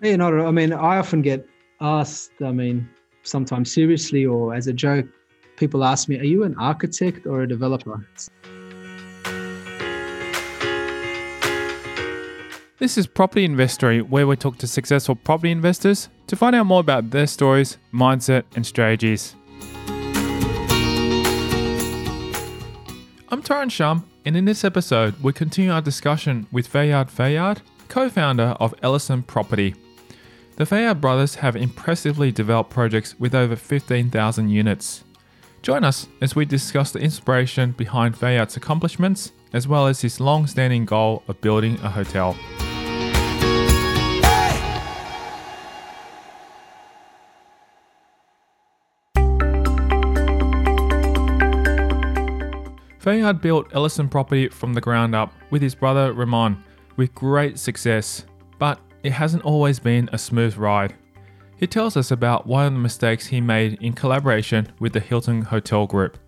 Yeah, not. I mean, I often get asked. I mean, sometimes seriously or as a joke, people ask me, "Are you an architect or a developer?" This is Property Investory, where we talk to successful property investors to find out more about their stories, mindset, and strategies. I'm Tyrone Shum, and in this episode, we continue our discussion with Fayad Fayad, co founder of Ellerson Property. The Fayad brothers have impressively developed projects with over 15,000 units. Join us as we discuss the inspiration behind Fayad's accomplishments, as well as his long standing goal of building a hotel. Fayad built Ellerson property from the ground up with his brother Remon with great success, but it hasn't always been a smooth ride. He tells us about one of the mistakes he made in collaboration with the Hilton Hotel Group.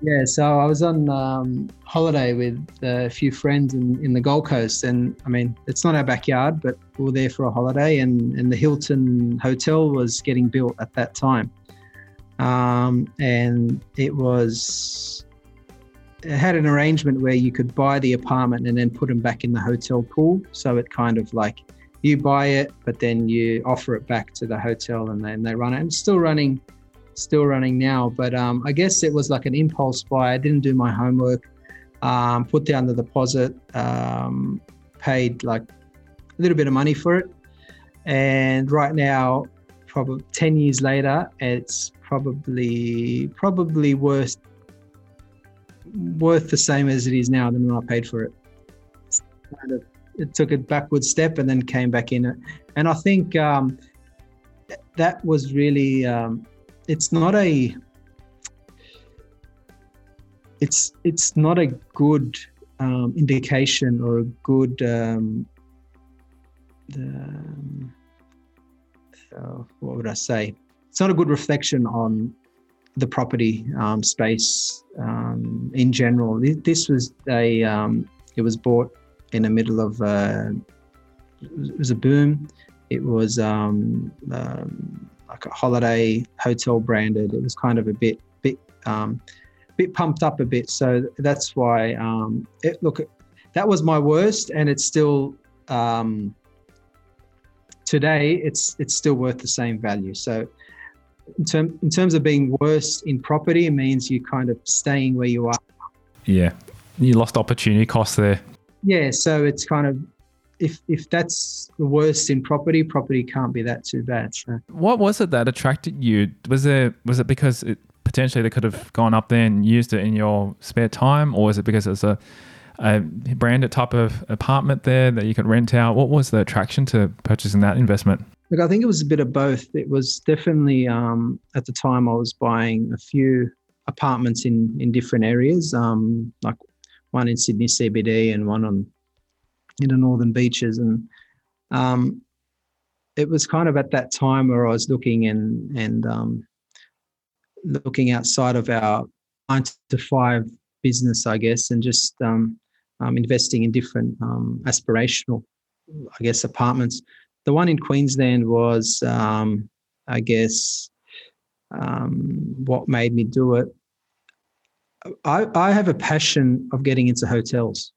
Yeah, so I was on um, holiday with a few friends in, in the Gold Coast, and I mean, it's not our backyard, but we were there for a holiday, and, and the Hilton Hotel was getting built at that time. Um, and it was it had an arrangement where you could buy the apartment and then put them back in the hotel pool. So it kind of like you buy it, but then you offer it back to the hotel and then they run it. And it's still running, still running now. But um, I guess it was like an impulse buy. I didn't do my homework, um, put down the deposit, um, paid like a little bit of money for it. And right now, probably 10 years later, it's probably probably worth worth the same as it is now than when I paid for it. Kind of, it took a backward step and then came back in it. And I think um, that was really, um, it's not a, it's it's not a good um, indication or a good um, so what would I say? It's not a good reflection on the property um, space um, in general. This was a um, it was bought in the middle of uh, it was a boom. It was um, um, like a holiday hotel branded. It was kind of a bit bit um, bit pumped up a bit. So that's why it, look that was my worst, and it's still today it's it's still worth the same value. So in, term, in terms of being worse in property, it means you're kind of staying where you are. Yeah, you lost opportunity cost there. Yeah, so it's kind of if if that's the worst in property, property can't be that too bad. So. What was it that attracted you? Was it was it because it potentially they could have gone up there and used it in your spare time, or is it because it's a a branded type of apartment there that you could rent out? What was the attraction to purchasing that investment? Look, I think it was a bit of both. It was definitely um, at the time I was buying a few apartments in in different areas, um, like one in Sydney CBD and one on in the northern beaches, and um, it was kind of at that time where I was looking and and um, looking outside of our nine to five business, I guess, and just um, um, investing in different aspirational, I guess, apartments the one in Queensland was, um, I guess, um, what made me do it. I, I have a passion of getting into hotels.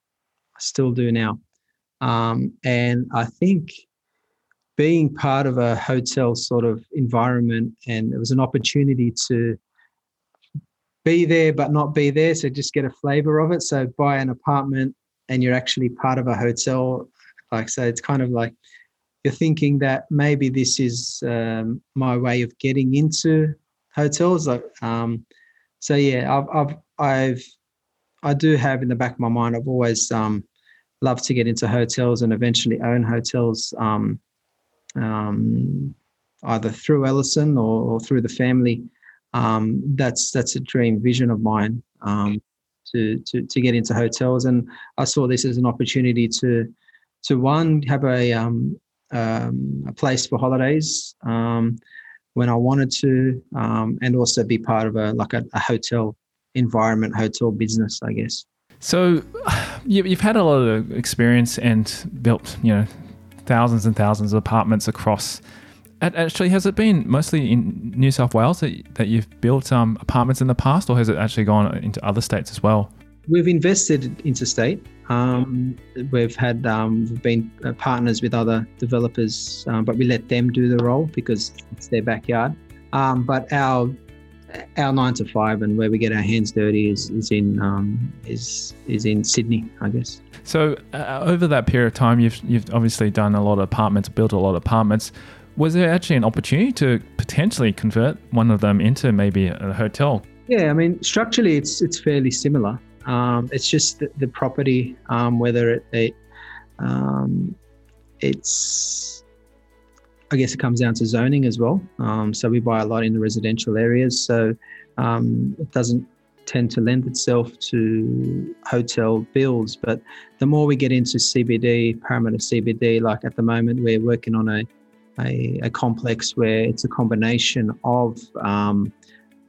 I still do now. Um, and I think being part of a hotel sort of environment, and it was an opportunity to be there but not be there. So just get a flavor of it. So buy an apartment and you're actually part of a hotel. Like, so it's kind of like you're thinking that maybe this is um, my way of getting into hotels. Like, um, so yeah, I've, I've, I've, I do have in the back of my mind. I've always um, loved to get into hotels and eventually own hotels, um, um, either through Ellerson or, or through the family. Um, that's that's a dream vision of mine to, to to get into hotels, and I saw this as an opportunity to to one have a um, um, a place for holidays um, when I wanted to, um, and also be part of a like a, a, hotel environment, hotel business, I guess. So, you've had a lot of experience and built, you know, thousands and thousands of apartments across. Actually, has it been mostly in New South Wales that, that you've built um, apartments in the past, or has it actually gone into other states as well? We've invested interstate. Um, we've had um, we've been uh, partners with other developers, um, but we let them do the role because it's their backyard. Um, but our our nine to five and where we get our hands dirty is, is in um, is is in Sydney, I guess. So uh, over that period of time, you've you've obviously done a lot of apartments, built a lot of apartments. Was there actually an opportunity to potentially convert one of them into maybe a hotel? Yeah, I mean structurally, it's it's fairly similar. Um, it's just the, the property, um, whether it, it um, it's I guess it comes down to zoning as well. Um, so we buy a lot in the residential areas, so um, it doesn't tend to lend itself to hotel bills. But the more we get into CBD, Parramatta CBD, like at the moment, we're working on a a, a complex where it's a combination of um,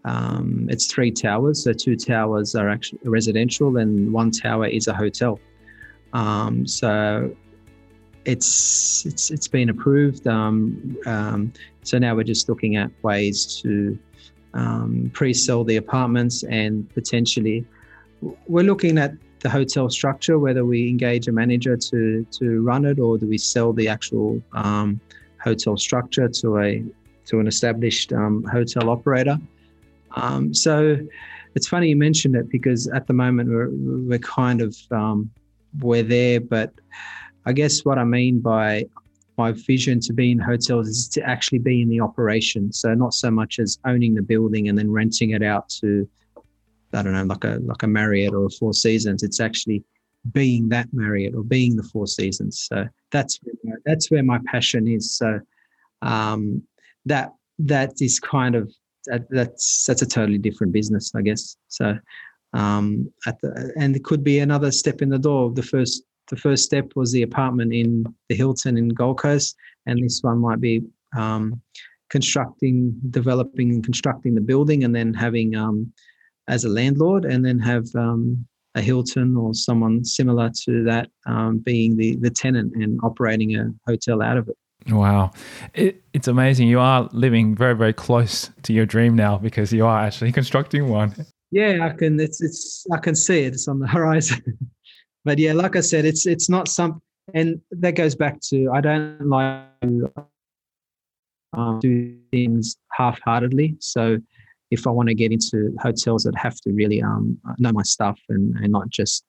um, it's three towers. So two towers are actually residential, and one tower is a hotel. Um, so it's it's it's been approved. Um, um, so now we're just looking at ways to um, pre-sell the apartments and potentially we're looking at the hotel structure, whether we engage a manager to to run it or do we sell the actual um, hotel structure to a to an established um, hotel operator. Um, so it's funny you mentioned it because at the moment we're we're kind of we're there, but I guess what I mean by my vision to be in hotels is to actually be in the operation. So not so much as owning the building and then renting it out to, I don't know, like a like a Marriott or a Four Seasons. It's actually being that Marriott or being the Four Seasons. So that's where, that's where my passion is. So um, that that is kind of that, that's that's a totally different business, I guess. So um, at the, and it could be another step in the door. Of the first the first step was the apartment in the Hilton in Gold Coast, and this one might be um, constructing, developing, and constructing the building, and then having um, as a landlord, and then have um, a Hilton or someone similar to that um, being the the tenant and operating a hotel out of it. Wow, it, it's amazing. You are living very, very close to your dream now because you are actually constructing one. Yeah, I can. It's it's. I can see it. It's on the horizon but yeah, like I said, it's it's not some, and that goes back to I don't like to um, do things half-heartedly. So if I want to get into hotels, I'd have to really um, know my stuff and, and not just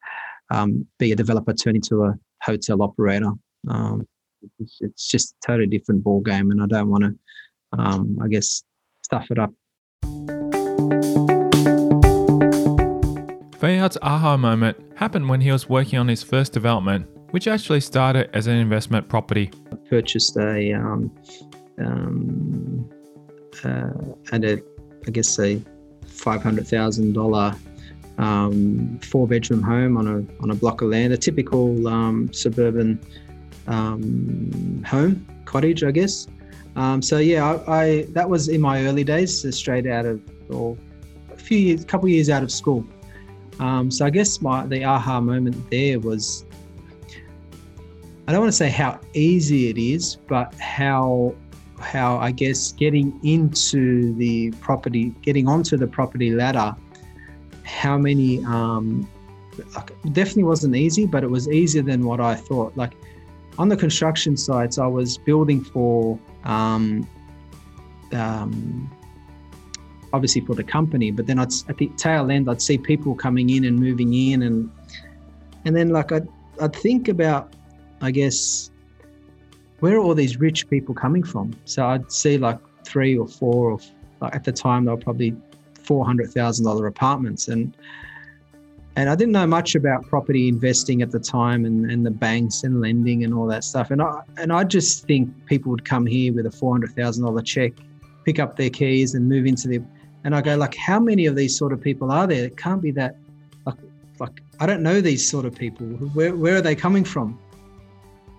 um, be a developer turn into a hotel operator. Um, it's, it's, just a totally different ball game, and I don't want to, um, I guess, stuff it up. Fayad's aha moment happened when he was working on his first development, which actually started as an investment property. I purchased a, um, um, uh, a, I guess a five hundred thousand dollar um, four bedroom home on a on a block of land, a typical um, suburban um, home cottage, I guess. Um, so yeah, I, I, that was in my early days, so straight out of or a few years, couple years out of school. Um, so I guess my the aha moment there was I don't want to say how easy it is, but how how I guess getting into the property, getting onto the property ladder, how many um, definitely wasn't easy, but it was easier than what I thought. Like on the construction sites, I was building for um, um, obviously for the company. But then I'd, at the tail end, I'd see people coming in and moving in, and and then like I'd, I'd think about, I guess, where are all these rich people coming from? So I'd see like three or four, or like at the time they were probably four hundred thousand dollar apartments, and and I didn't know much about property investing at the time and, and the banks and lending and all that stuff. And I and I just think people would come here with a four hundred thousand dollar check, pick up their keys and move into the and I go like, how many of these sort of people are there? It can't be that. Like, like I don't know these sort of people. Where where are they coming from?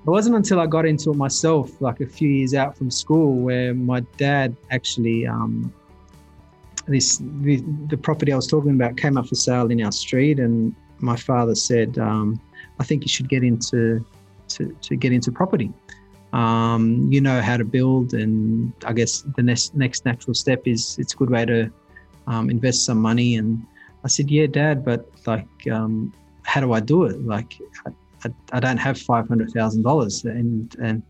It wasn't until I got into it myself, like a few years out from school, where my dad actually um, this the, the property I was talking about came up for sale in our street, and my father said, um, "I think you should get into to, to get into property." Um, you know how to build, and I guess the next next natural step is it's a good way to um, invest some money. And I said, yeah, Dad, but like, um, how do I do it? Like, I, I, don't have five hundred thousand dollars, and and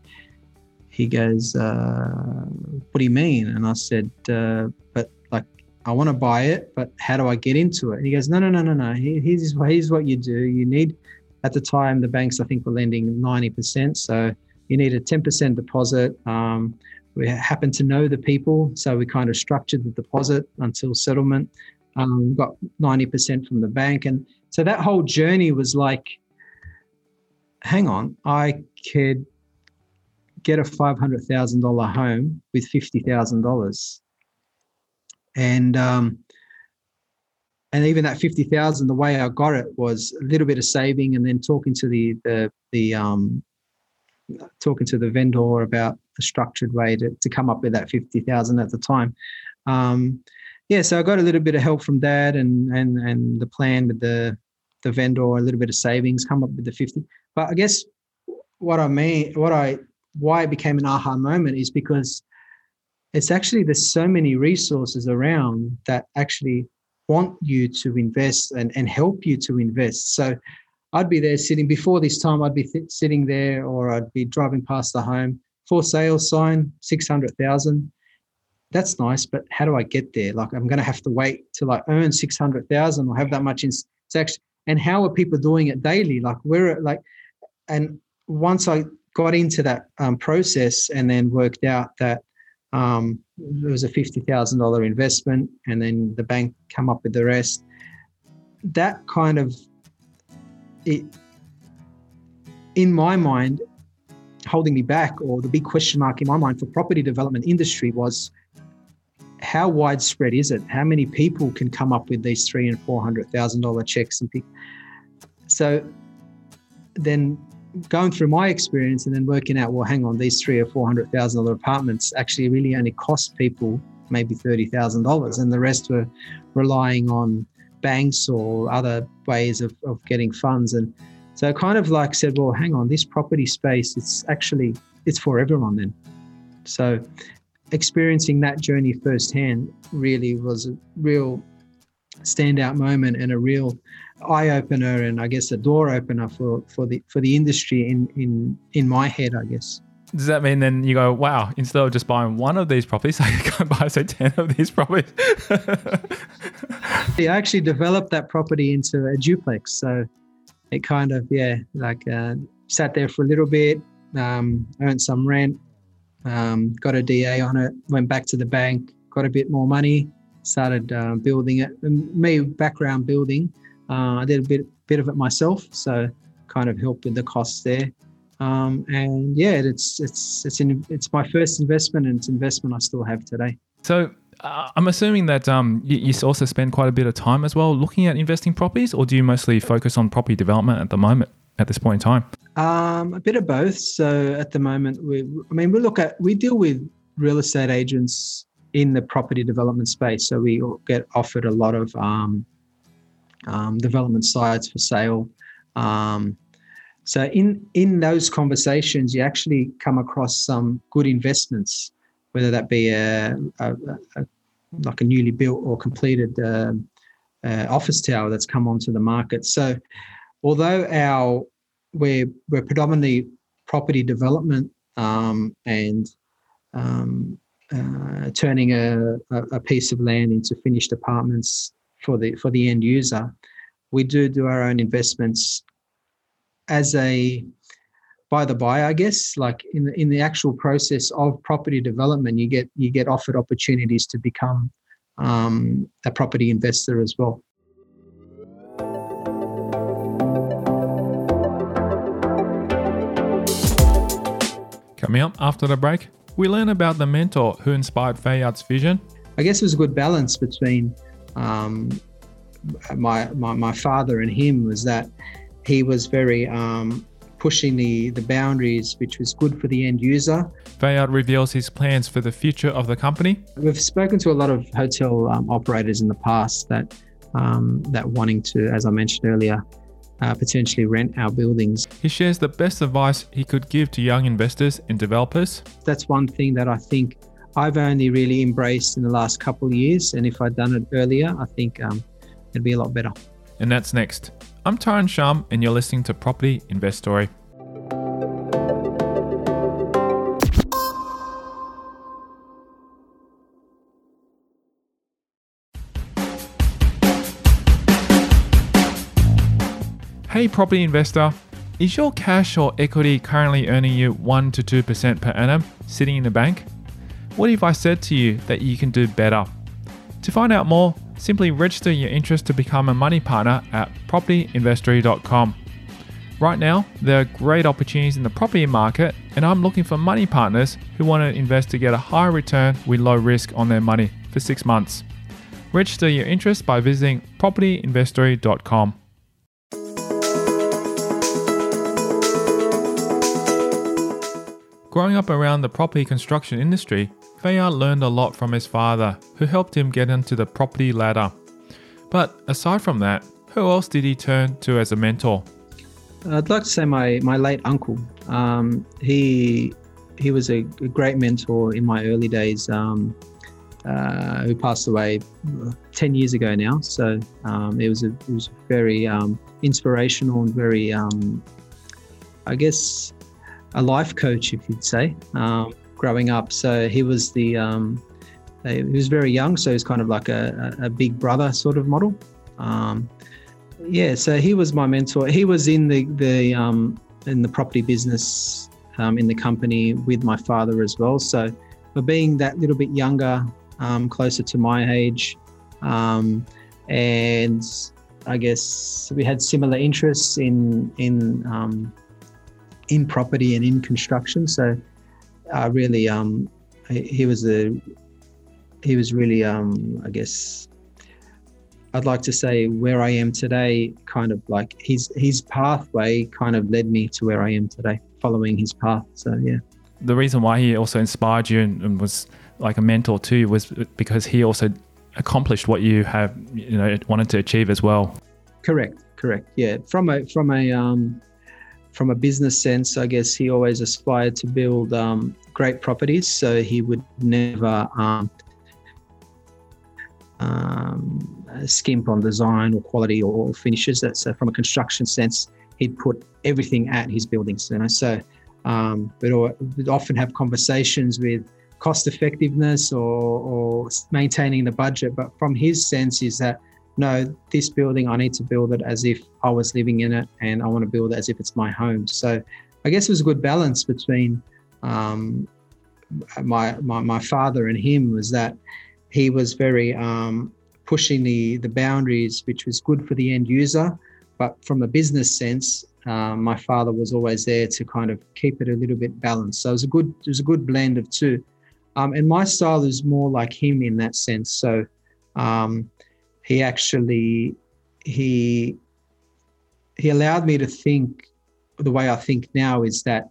he goes, uh, what do you mean? And I said, uh, but like, I want to buy it, but how do I get into it? And he goes, no, no, no, no, no. Here's here's what you do. You need at the time the banks I think were lending ninety percent, so you need a ten percent deposit. Um, we happen to know the people, so we kind of structured the deposit until settlement. Um, got 90% from the bank. And so that whole journey was like, hang on, I could get a $500,000 home with $50,000. And, um, and even that 50,000, the way I got it was a little bit of saving and then talking to the, the, the, um, talking to the vendor about a structured way to, to come up with that 50,000 at the time. Um, yeah, so I got a little bit of help from dad and, and, and the plan with the, the vendor, a little bit of savings, come up with the 50. But I guess what I mean, what I, why it became an aha moment is because it's actually, there's so many resources around that actually want you to invest and, and help you to invest. So I'd be there sitting before this time, I'd be th- sitting there or I'd be driving past the home for sale sign, 600,000. That's nice, but how do I get there? Like I'm going to have to wait till I earn 600,000 or have that much in actually, and how are people doing it daily? Like where, are like, and once I got into that um, process and then worked out that um, it was a $50,000 investment and then the bank come up with the rest, that kind of, it, in my mind, holding me back or the big question mark in my mind for property development industry was how widespread is it? How many people can come up with these three and four hundred thousand dollar checks and? So then going through my experience and then working out, well, hang on, these three or four hundred thousand dollar apartments actually really only cost people maybe thirty thousand dollars, and the rest were relying on banks or other ways of, of getting funds. And so I kind of like said, well, hang on, this property space, it's actually it's for everyone then. So experiencing that journey firsthand really was a real standout moment and a real eye opener and I guess a door opener for, for the for the industry in, in in my head, I guess. Does that mean then you go, wow, instead of just buying one of these properties, I can buy say ten of these properties? I actually developed that property into a duplex. So it kind of yeah like uh, sat there for a little bit um, earned some rent um, got a DA on it went back to the bank got a bit more money started uh, building it. Me background building uh, i did a bit bit of it myself so kind of helped with the costs there. Um, and yeah it's it's it's in, it's my first investment and it's investment i still have today. So uh, I'm assuming that um, you, you, also spend quite a bit of time as well looking at investing properties, or do you mostly focus on property development at the moment, at this point in time? Um, a bit of both. So at the moment, we, I mean, we look at, we deal with real estate agents in the property development space. So we get offered a lot of um, um, development sites for sale. Um, so in in those conversations, you actually come across some good investments whether that be a, a, a like a newly built or completed uh, uh, office tower that's come onto the market. So, although our we're we're predominantly property development um, and um, uh, turning a, a piece of land into finished apartments for the for the end user, we do do our own investments as a by the by, I guess. Like in the in the actual process of property development, you get you get offered opportunities to become um, a property investor as well. Coming up after the break, we learn about the mentor who inspired Fayad's vision. I guess it was a good balance between um, my, my my father and him was that he was very um, pushing the, the boundaries, which was good for the end user. Fayad reveals his plans for the future of the company. We've spoken to a lot of hotel um, operators in the past that um, that wanting to, as I mentioned earlier, uh, potentially rent our buildings. He shares the best advice he could give to young investors and developers. That's one thing that I think I've only really embraced in the last couple of years. And if I'd done it earlier, I think um, it'd be a lot better. And that's next. I'm Tyrone Shum, and you're listening to Property Investory. Hey, property investor, is your cash or equity currently earning you 1 to 2% per annum sitting in the bank? What if I said to you that you can do better? To find out more, simply register your interest to become a money partner at propertyinvestory.com. Right now, there are great opportunities in the property market, and I'm looking for money partners who want to invest to get a high return with low risk on their money for six months. Register your interest by visiting propertyinvestory.com. Growing up around the property construction industry, Fayad learned a lot from his father, who helped him get into the property ladder. But aside from that, who else did he turn to as a mentor? I'd like to say my my late uncle. Um, he he was a, great mentor in my early days. Um, uh, who passed away ten years ago now. So um, it was a it was very um, inspirational and very, um, I guess, a life coach, if you'd say, um, growing up. So he was the, um, he was very young, so he's kind of like a, a, big brother sort of model. Um, yeah, so he was my mentor. He was in the the um, in the property business um, in the company with my father as well. So for being that little bit younger, um, closer to my age, and I guess we had similar interests in in um, in property and in construction. So uh, really, um, he, he, was a he was really, um, I guess, I'd like to say where I am today. Kind of like his his pathway kind of led me to where I am today, following his path. So yeah. The reason why he also inspired you and, and was like a mentor too was because he also accomplished what you have you know wanted to achieve as well. Correct. Correct. Yeah. From a from a um, from a business sense, I guess he always aspired to build um, great properties. So he would never um, um, skimp on design or quality or finishes. That's uh, from a construction sense. He'd put everything at his buildings. You know, so um, we'd often have conversations with cost effectiveness or, or maintaining the budget. But from his sense, is that no, this building, I need to build it as if I was living in it and I want to build it as if it's my home. So I guess it was a good balance between um, my, my, my father and him was that he was very um, pushing the, the boundaries, which was good for the end user. But from a business sense, um, my father was always there to kind of keep it a little bit balanced. So it was a good, it was a good blend of two. Um, and my style is more like him in that sense. So um, he actually he he allowed me to think the way I think now is that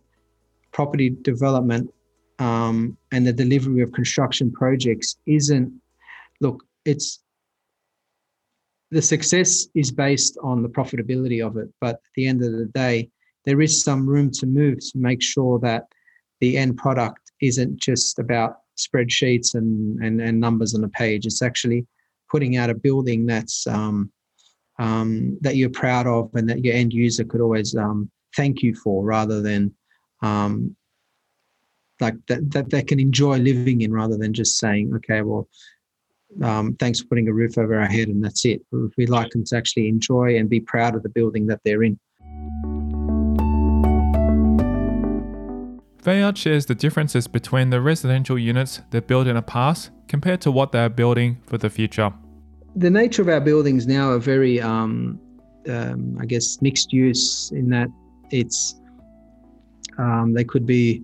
property development um, and the delivery of construction projects isn't look it's the success is based on the profitability of it but at the end of the day there is some room to move to make sure that the end product isn't just about spreadsheets and, and, and numbers on a page. It's actually putting out a building that's um, um, that you're proud of and that your end user could always um, thank you for rather than um, like that, that they can enjoy living in rather than just saying okay well um, thanks for putting a roof over our head and that's it. We'd like them to actually enjoy and be proud of the building that they're in Fayad shares the differences between the residential units they're built in the past compared to what they are building for the future. The nature of our buildings now are very, um, um, I guess, mixed use in that it's um, they could be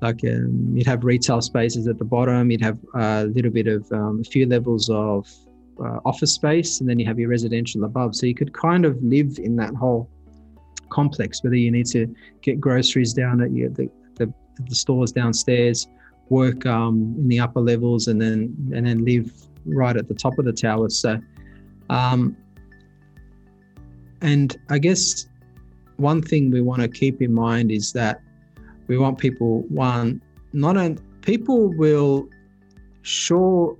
like um, you'd have retail spaces at the bottom, you'd have a little bit of um, a few levels of uh, office space, and then you have your residential above. So you could kind of live in that whole complex, whether you need to get groceries down at your, the, the, stores downstairs, work um, in the upper levels, and then and then live right at the top of the tower. So um, and I guess one thing we want to keep in mind is that we want people one not only people will sure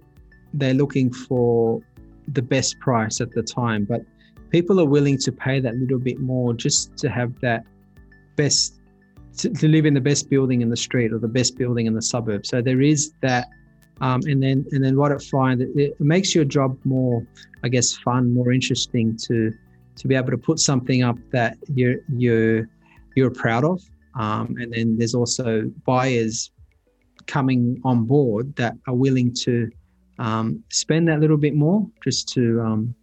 they're looking for the best price at the time but people are willing to pay that little bit more just to have that best to, to live in the best building in the street or the best building in the suburb. So there is that um, and then and then what it finds it, it makes your job more i guess fun more interesting to to be able to put something up that you're you're you're proud of. Um, and then there's also buyers coming on board that are willing to um, spend that little bit more just to um,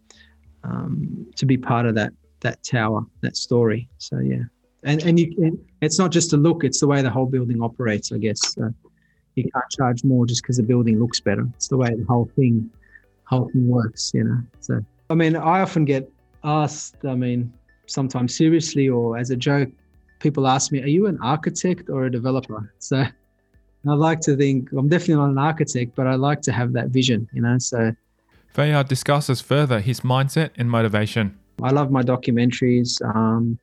um, to be part of that that tower, that story. So yeah, and and you and it's not just a look; it's the way the whole building operates. I guess so you can't charge more just because the building looks better. It's the way the whole thing whole thing works. You know. So I mean, I often get asked. I mean, sometimes seriously or as a joke, people ask me, "Are you an architect or a developer?" So. I like to think I'm definitely not an architect, but I like to have that vision, you know. So Fayad discusses further his mindset and motivation. I love my documentaries, um,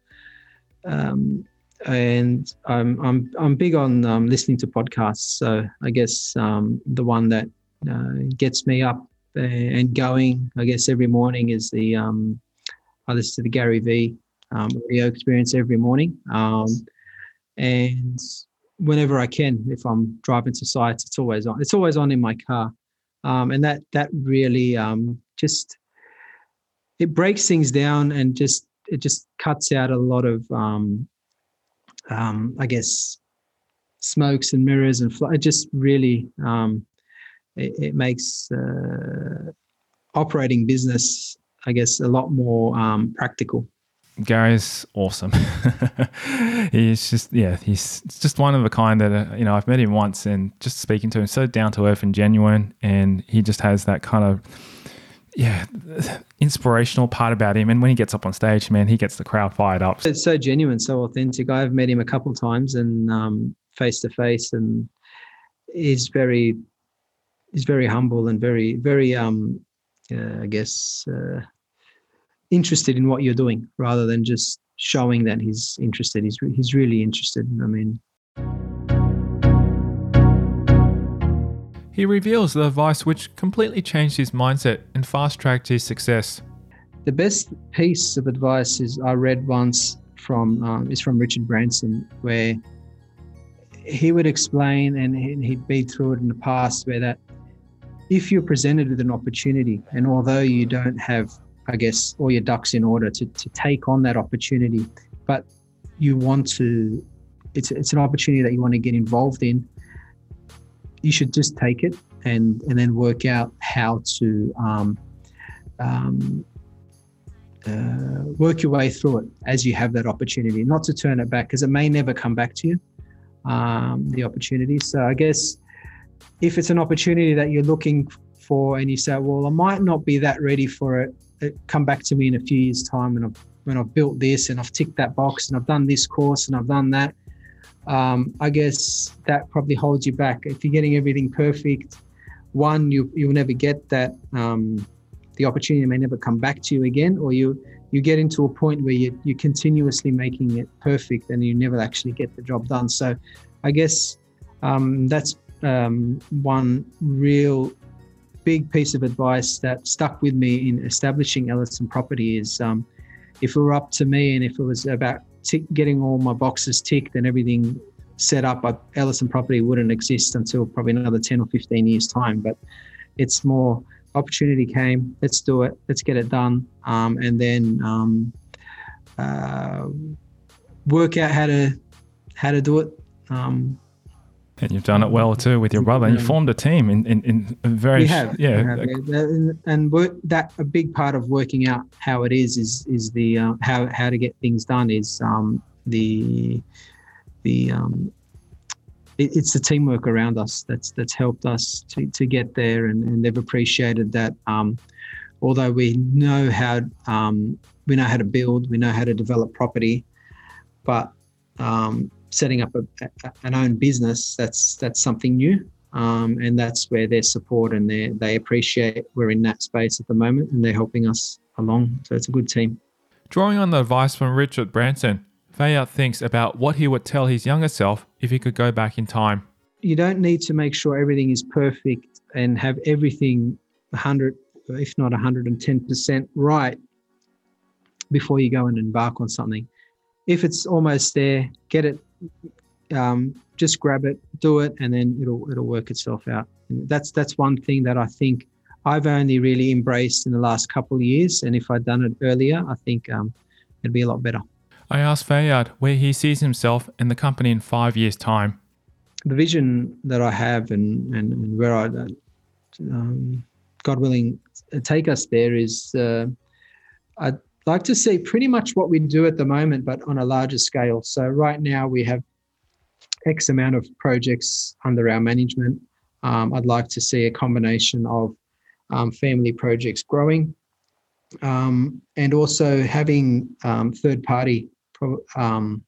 um, and I'm I'm I'm big on um, listening to podcasts. So I guess um, the one that uh, gets me up and going, I guess every morning is the um, I listen to the Gary V um, audio experience every morning, and whenever I can, if I'm driving to sites, it's always on. It's always on in my car um, and that that really um, just it breaks things down and just it just cuts out a lot of um, um, I guess smokes and mirrors and fl- it just really um, it, it, makes uh, operating business I guess a lot more um, practical. Gary's awesome. he's just yeah, he's just one of a kind that uh, you know I've met him once and just speaking to him so down to earth and genuine, and he just has that kind of yeah inspirational part about him. And when he gets up on stage, man, he gets the crowd fired up. It's so genuine, so authentic. I've met him a couple times and face to face, and he's very he's very humble and very very um uh, I guess. Uh, interested in what you're doing rather than just showing that he's interested. He's he's really interested. I mean. He reveals the advice which completely changed his mindset and fast tracked his success. The best piece of advice is I read once from um, is from Richard Branson, where he would explain and he'd been through it in the past, where that if you're presented with an opportunity and although you don't have I guess, all your ducks in order to, to take on that opportunity. But you want to, it's, it's an opportunity that you want to get involved in. You should just take it and, and then work out how to um, um, uh, work your way through it as you have that opportunity, not to turn it back because it may never come back to you, um, the opportunity. So I guess if it's an opportunity that you're looking for and you say, well, I might not be that ready for it come back to me in a few years' time and I've, when I've built this and I've ticked that box and I've done this course and I've done that, um, I guess that probably holds you back. If you're getting everything perfect, one, you, you'll never get that. Um, the opportunity may never come back to you again, or you you get into a point where you, you're continuously making it perfect and you never actually get the job done. So I guess um, that's um, one real big piece of advice that stuck with me in establishing Ellerson Property is um, if it were up to me and if it was about getting all my boxes ticked and everything set up, uh, Ellerson Property wouldn't exist until probably another 10 or 15 years' time. But it's more opportunity came, let's do it, let's get it done, um, and then um, uh, work out how to how to do it. Um, and you've done it well too with your brother. And you formed a team in, in, in very, we have, yeah. We have, yeah. And that a big part of working out how it is is is the uh, how how to get things done is um, the the um, it, it's the teamwork around us that's that's helped us to, to get there, and, and they've appreciated that. Um, although we know how um, we know how to build, we know how to develop property, but um, setting up a, a, an own business, that's that's something new, um, and that's where their support and they they appreciate we're in that space at the moment, and they're helping us along. So it's a good team. Drawing on the advice from Richard Branson, Fayad thinks about what he would tell his younger self if he could go back in time. You don't need to make sure everything is perfect and have everything 100, if not 110% right before you go and embark on something. If it's almost there, get it, um, just grab it, do it, and then it'll it'll work itself out. And that's that's one thing that I think I've only really embraced in the last couple of years. And if I'd done it earlier, I think um, it'd be a lot better. I asked Fayad where he sees himself and the company in five years' time. The vision that I have and, and, and where I, um, God willing, take us there is uh, I'd like to see pretty much what we do at the moment, but on a larger scale. So, right now we have X amount of projects under our management. Um, I'd like to see a combination of um, family projects growing um, and also having um, third party um,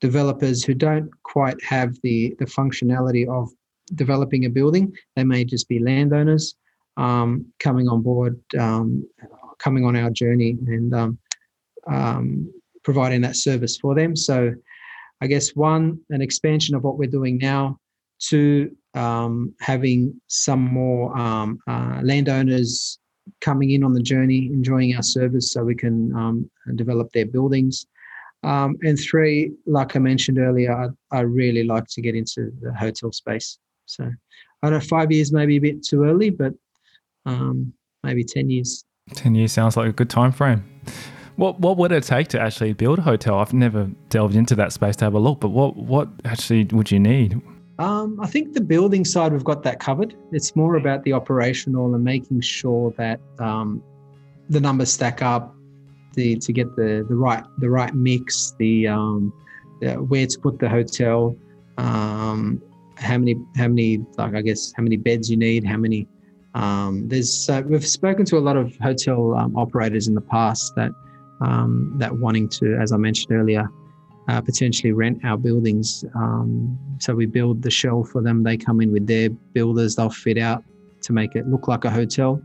developers who don't quite have the, the functionality of developing a building. They may just be landowners um, coming on board, coming on our journey and providing that service for them. So, I guess one, an expansion of what we're doing now. Two, um, having some more um, uh, landowners coming in on the journey, enjoying our service so we can um, develop their buildings. Um, and three, like I mentioned earlier, I, I, really like to get into the hotel space. So I don't know, five years maybe a bit too early, but um, maybe 10 years. 10 years sounds like a good time frame. What what would it take to actually build a hotel? I've never delved into that space to have a look, but what what actually would you need? Um, I think the building side we've got that covered. It's more about the operational and making sure that um, the numbers stack up, the to get the the right the right mix, the, um, the where to put the hotel, um, how many how many like I guess how many beds you need, how many. Um, there's uh, we've spoken to a lot of hotel um, operators in the past that um, that wanting to, as I mentioned earlier, uh, potentially rent our buildings. Um, so we build the shell for them. They come in with their builders. They'll fit out to make it look like a hotel,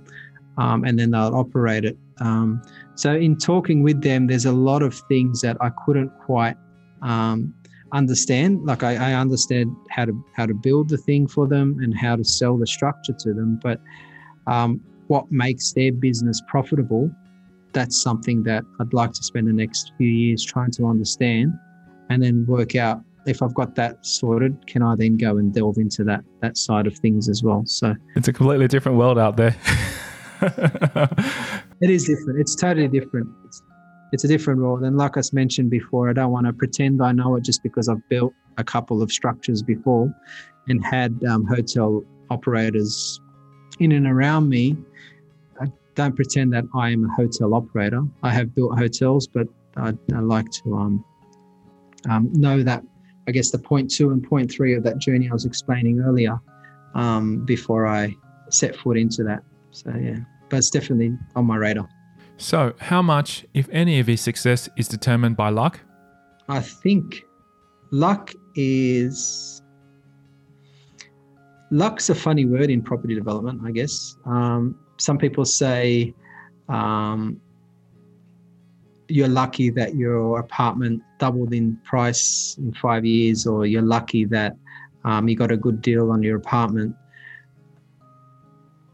um, and then they'll operate it. Um, so in talking with them, there's a lot of things that I couldn't quite understand. Like I, I, understand how to how to build the thing for them and how to sell the structure to them, but um, what makes their business profitable that's something that I'd like to spend the next few years trying to understand and then work out if I've got that sorted, can I then go and delve into that that side of things as well? So it's a completely different world out there. it is different. It's totally different. It's, it's a different world. And like I mentioned before, I don't want to pretend I know it just because I've built a couple of structures before and had um, hotel operators in and around me I don't pretend that I am a hotel operator. I have built hotels, but I, I like to um, um, know that, I guess, the point two and point three of that journey I was explaining earlier um, before I set foot into that. So, yeah, but it's definitely on my radar. So, how much, if any, of his success is determined by luck? I think luck is luck's a funny word in property development, I guess. Um, some people say um, you're lucky that your apartment doubled in price in five years, or you're lucky that um, you got a good deal on your apartment.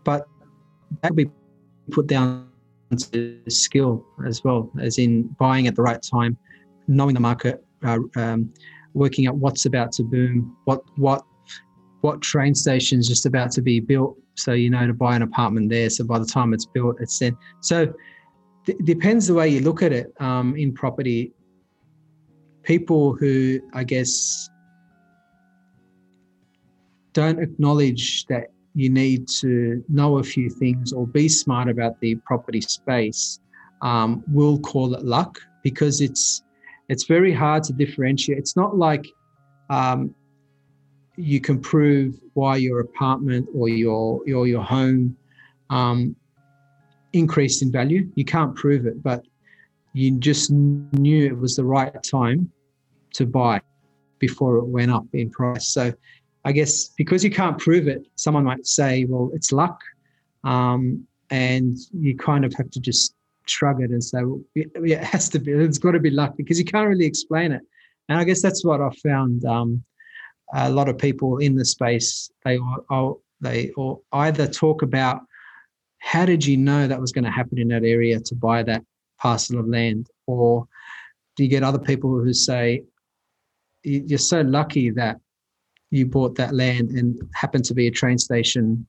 But that be put down skill as well, as in buying at the right time, knowing the market, uh, um, working out what's about to boom, what what what train station is just about to be built, so you know to buy an apartment there. So by the time it's built, it's then. So it depends the way you look at it um, in property. People who I guess don't acknowledge that you need to know a few things or be smart about the property space um, will call it luck because it's it's very hard to differentiate. It's not like um, you can prove why your apartment or your your your home um, increased in value. You can't prove it, but you just knew it was the right time to buy before it went up in price. So I guess because you can't prove it, someone might say, well, it's luck. Um, and you kind of have to just shrug it and say, well, it has to be, it's got to be luck because you can't really explain it. And I guess that's what I found. Um, a lot of people in the space, they they or either talk about how did you know that was going to happen in that area to buy that parcel of land, or do you get other people who say you're so lucky that you bought that land and happened to be a train station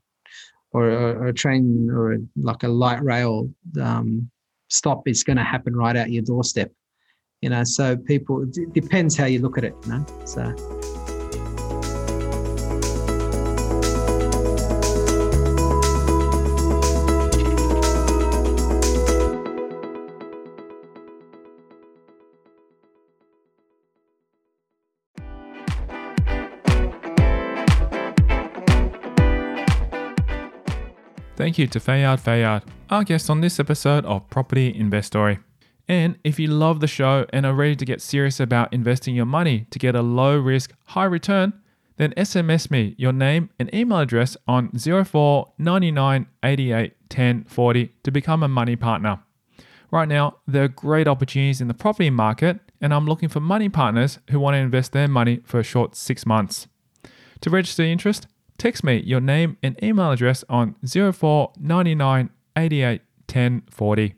or a, or a train or like a light rail um, stop is going to happen right out your doorstep you know? So people it depends how you look at it you know? So Thank you to Fayad Fayad, our guest on this episode of Property Investory. And if you love the show and are ready to get serious about investing your money to get a low risk, high return, then SMS me your name and email address on 04 99 88 10 40 to become a money partner. Right now, there are great opportunities in the property market, and I'm looking for money partners who want to invest their money for a short six months. To register interest, Text me your name and email address on 04 99 88 10 40.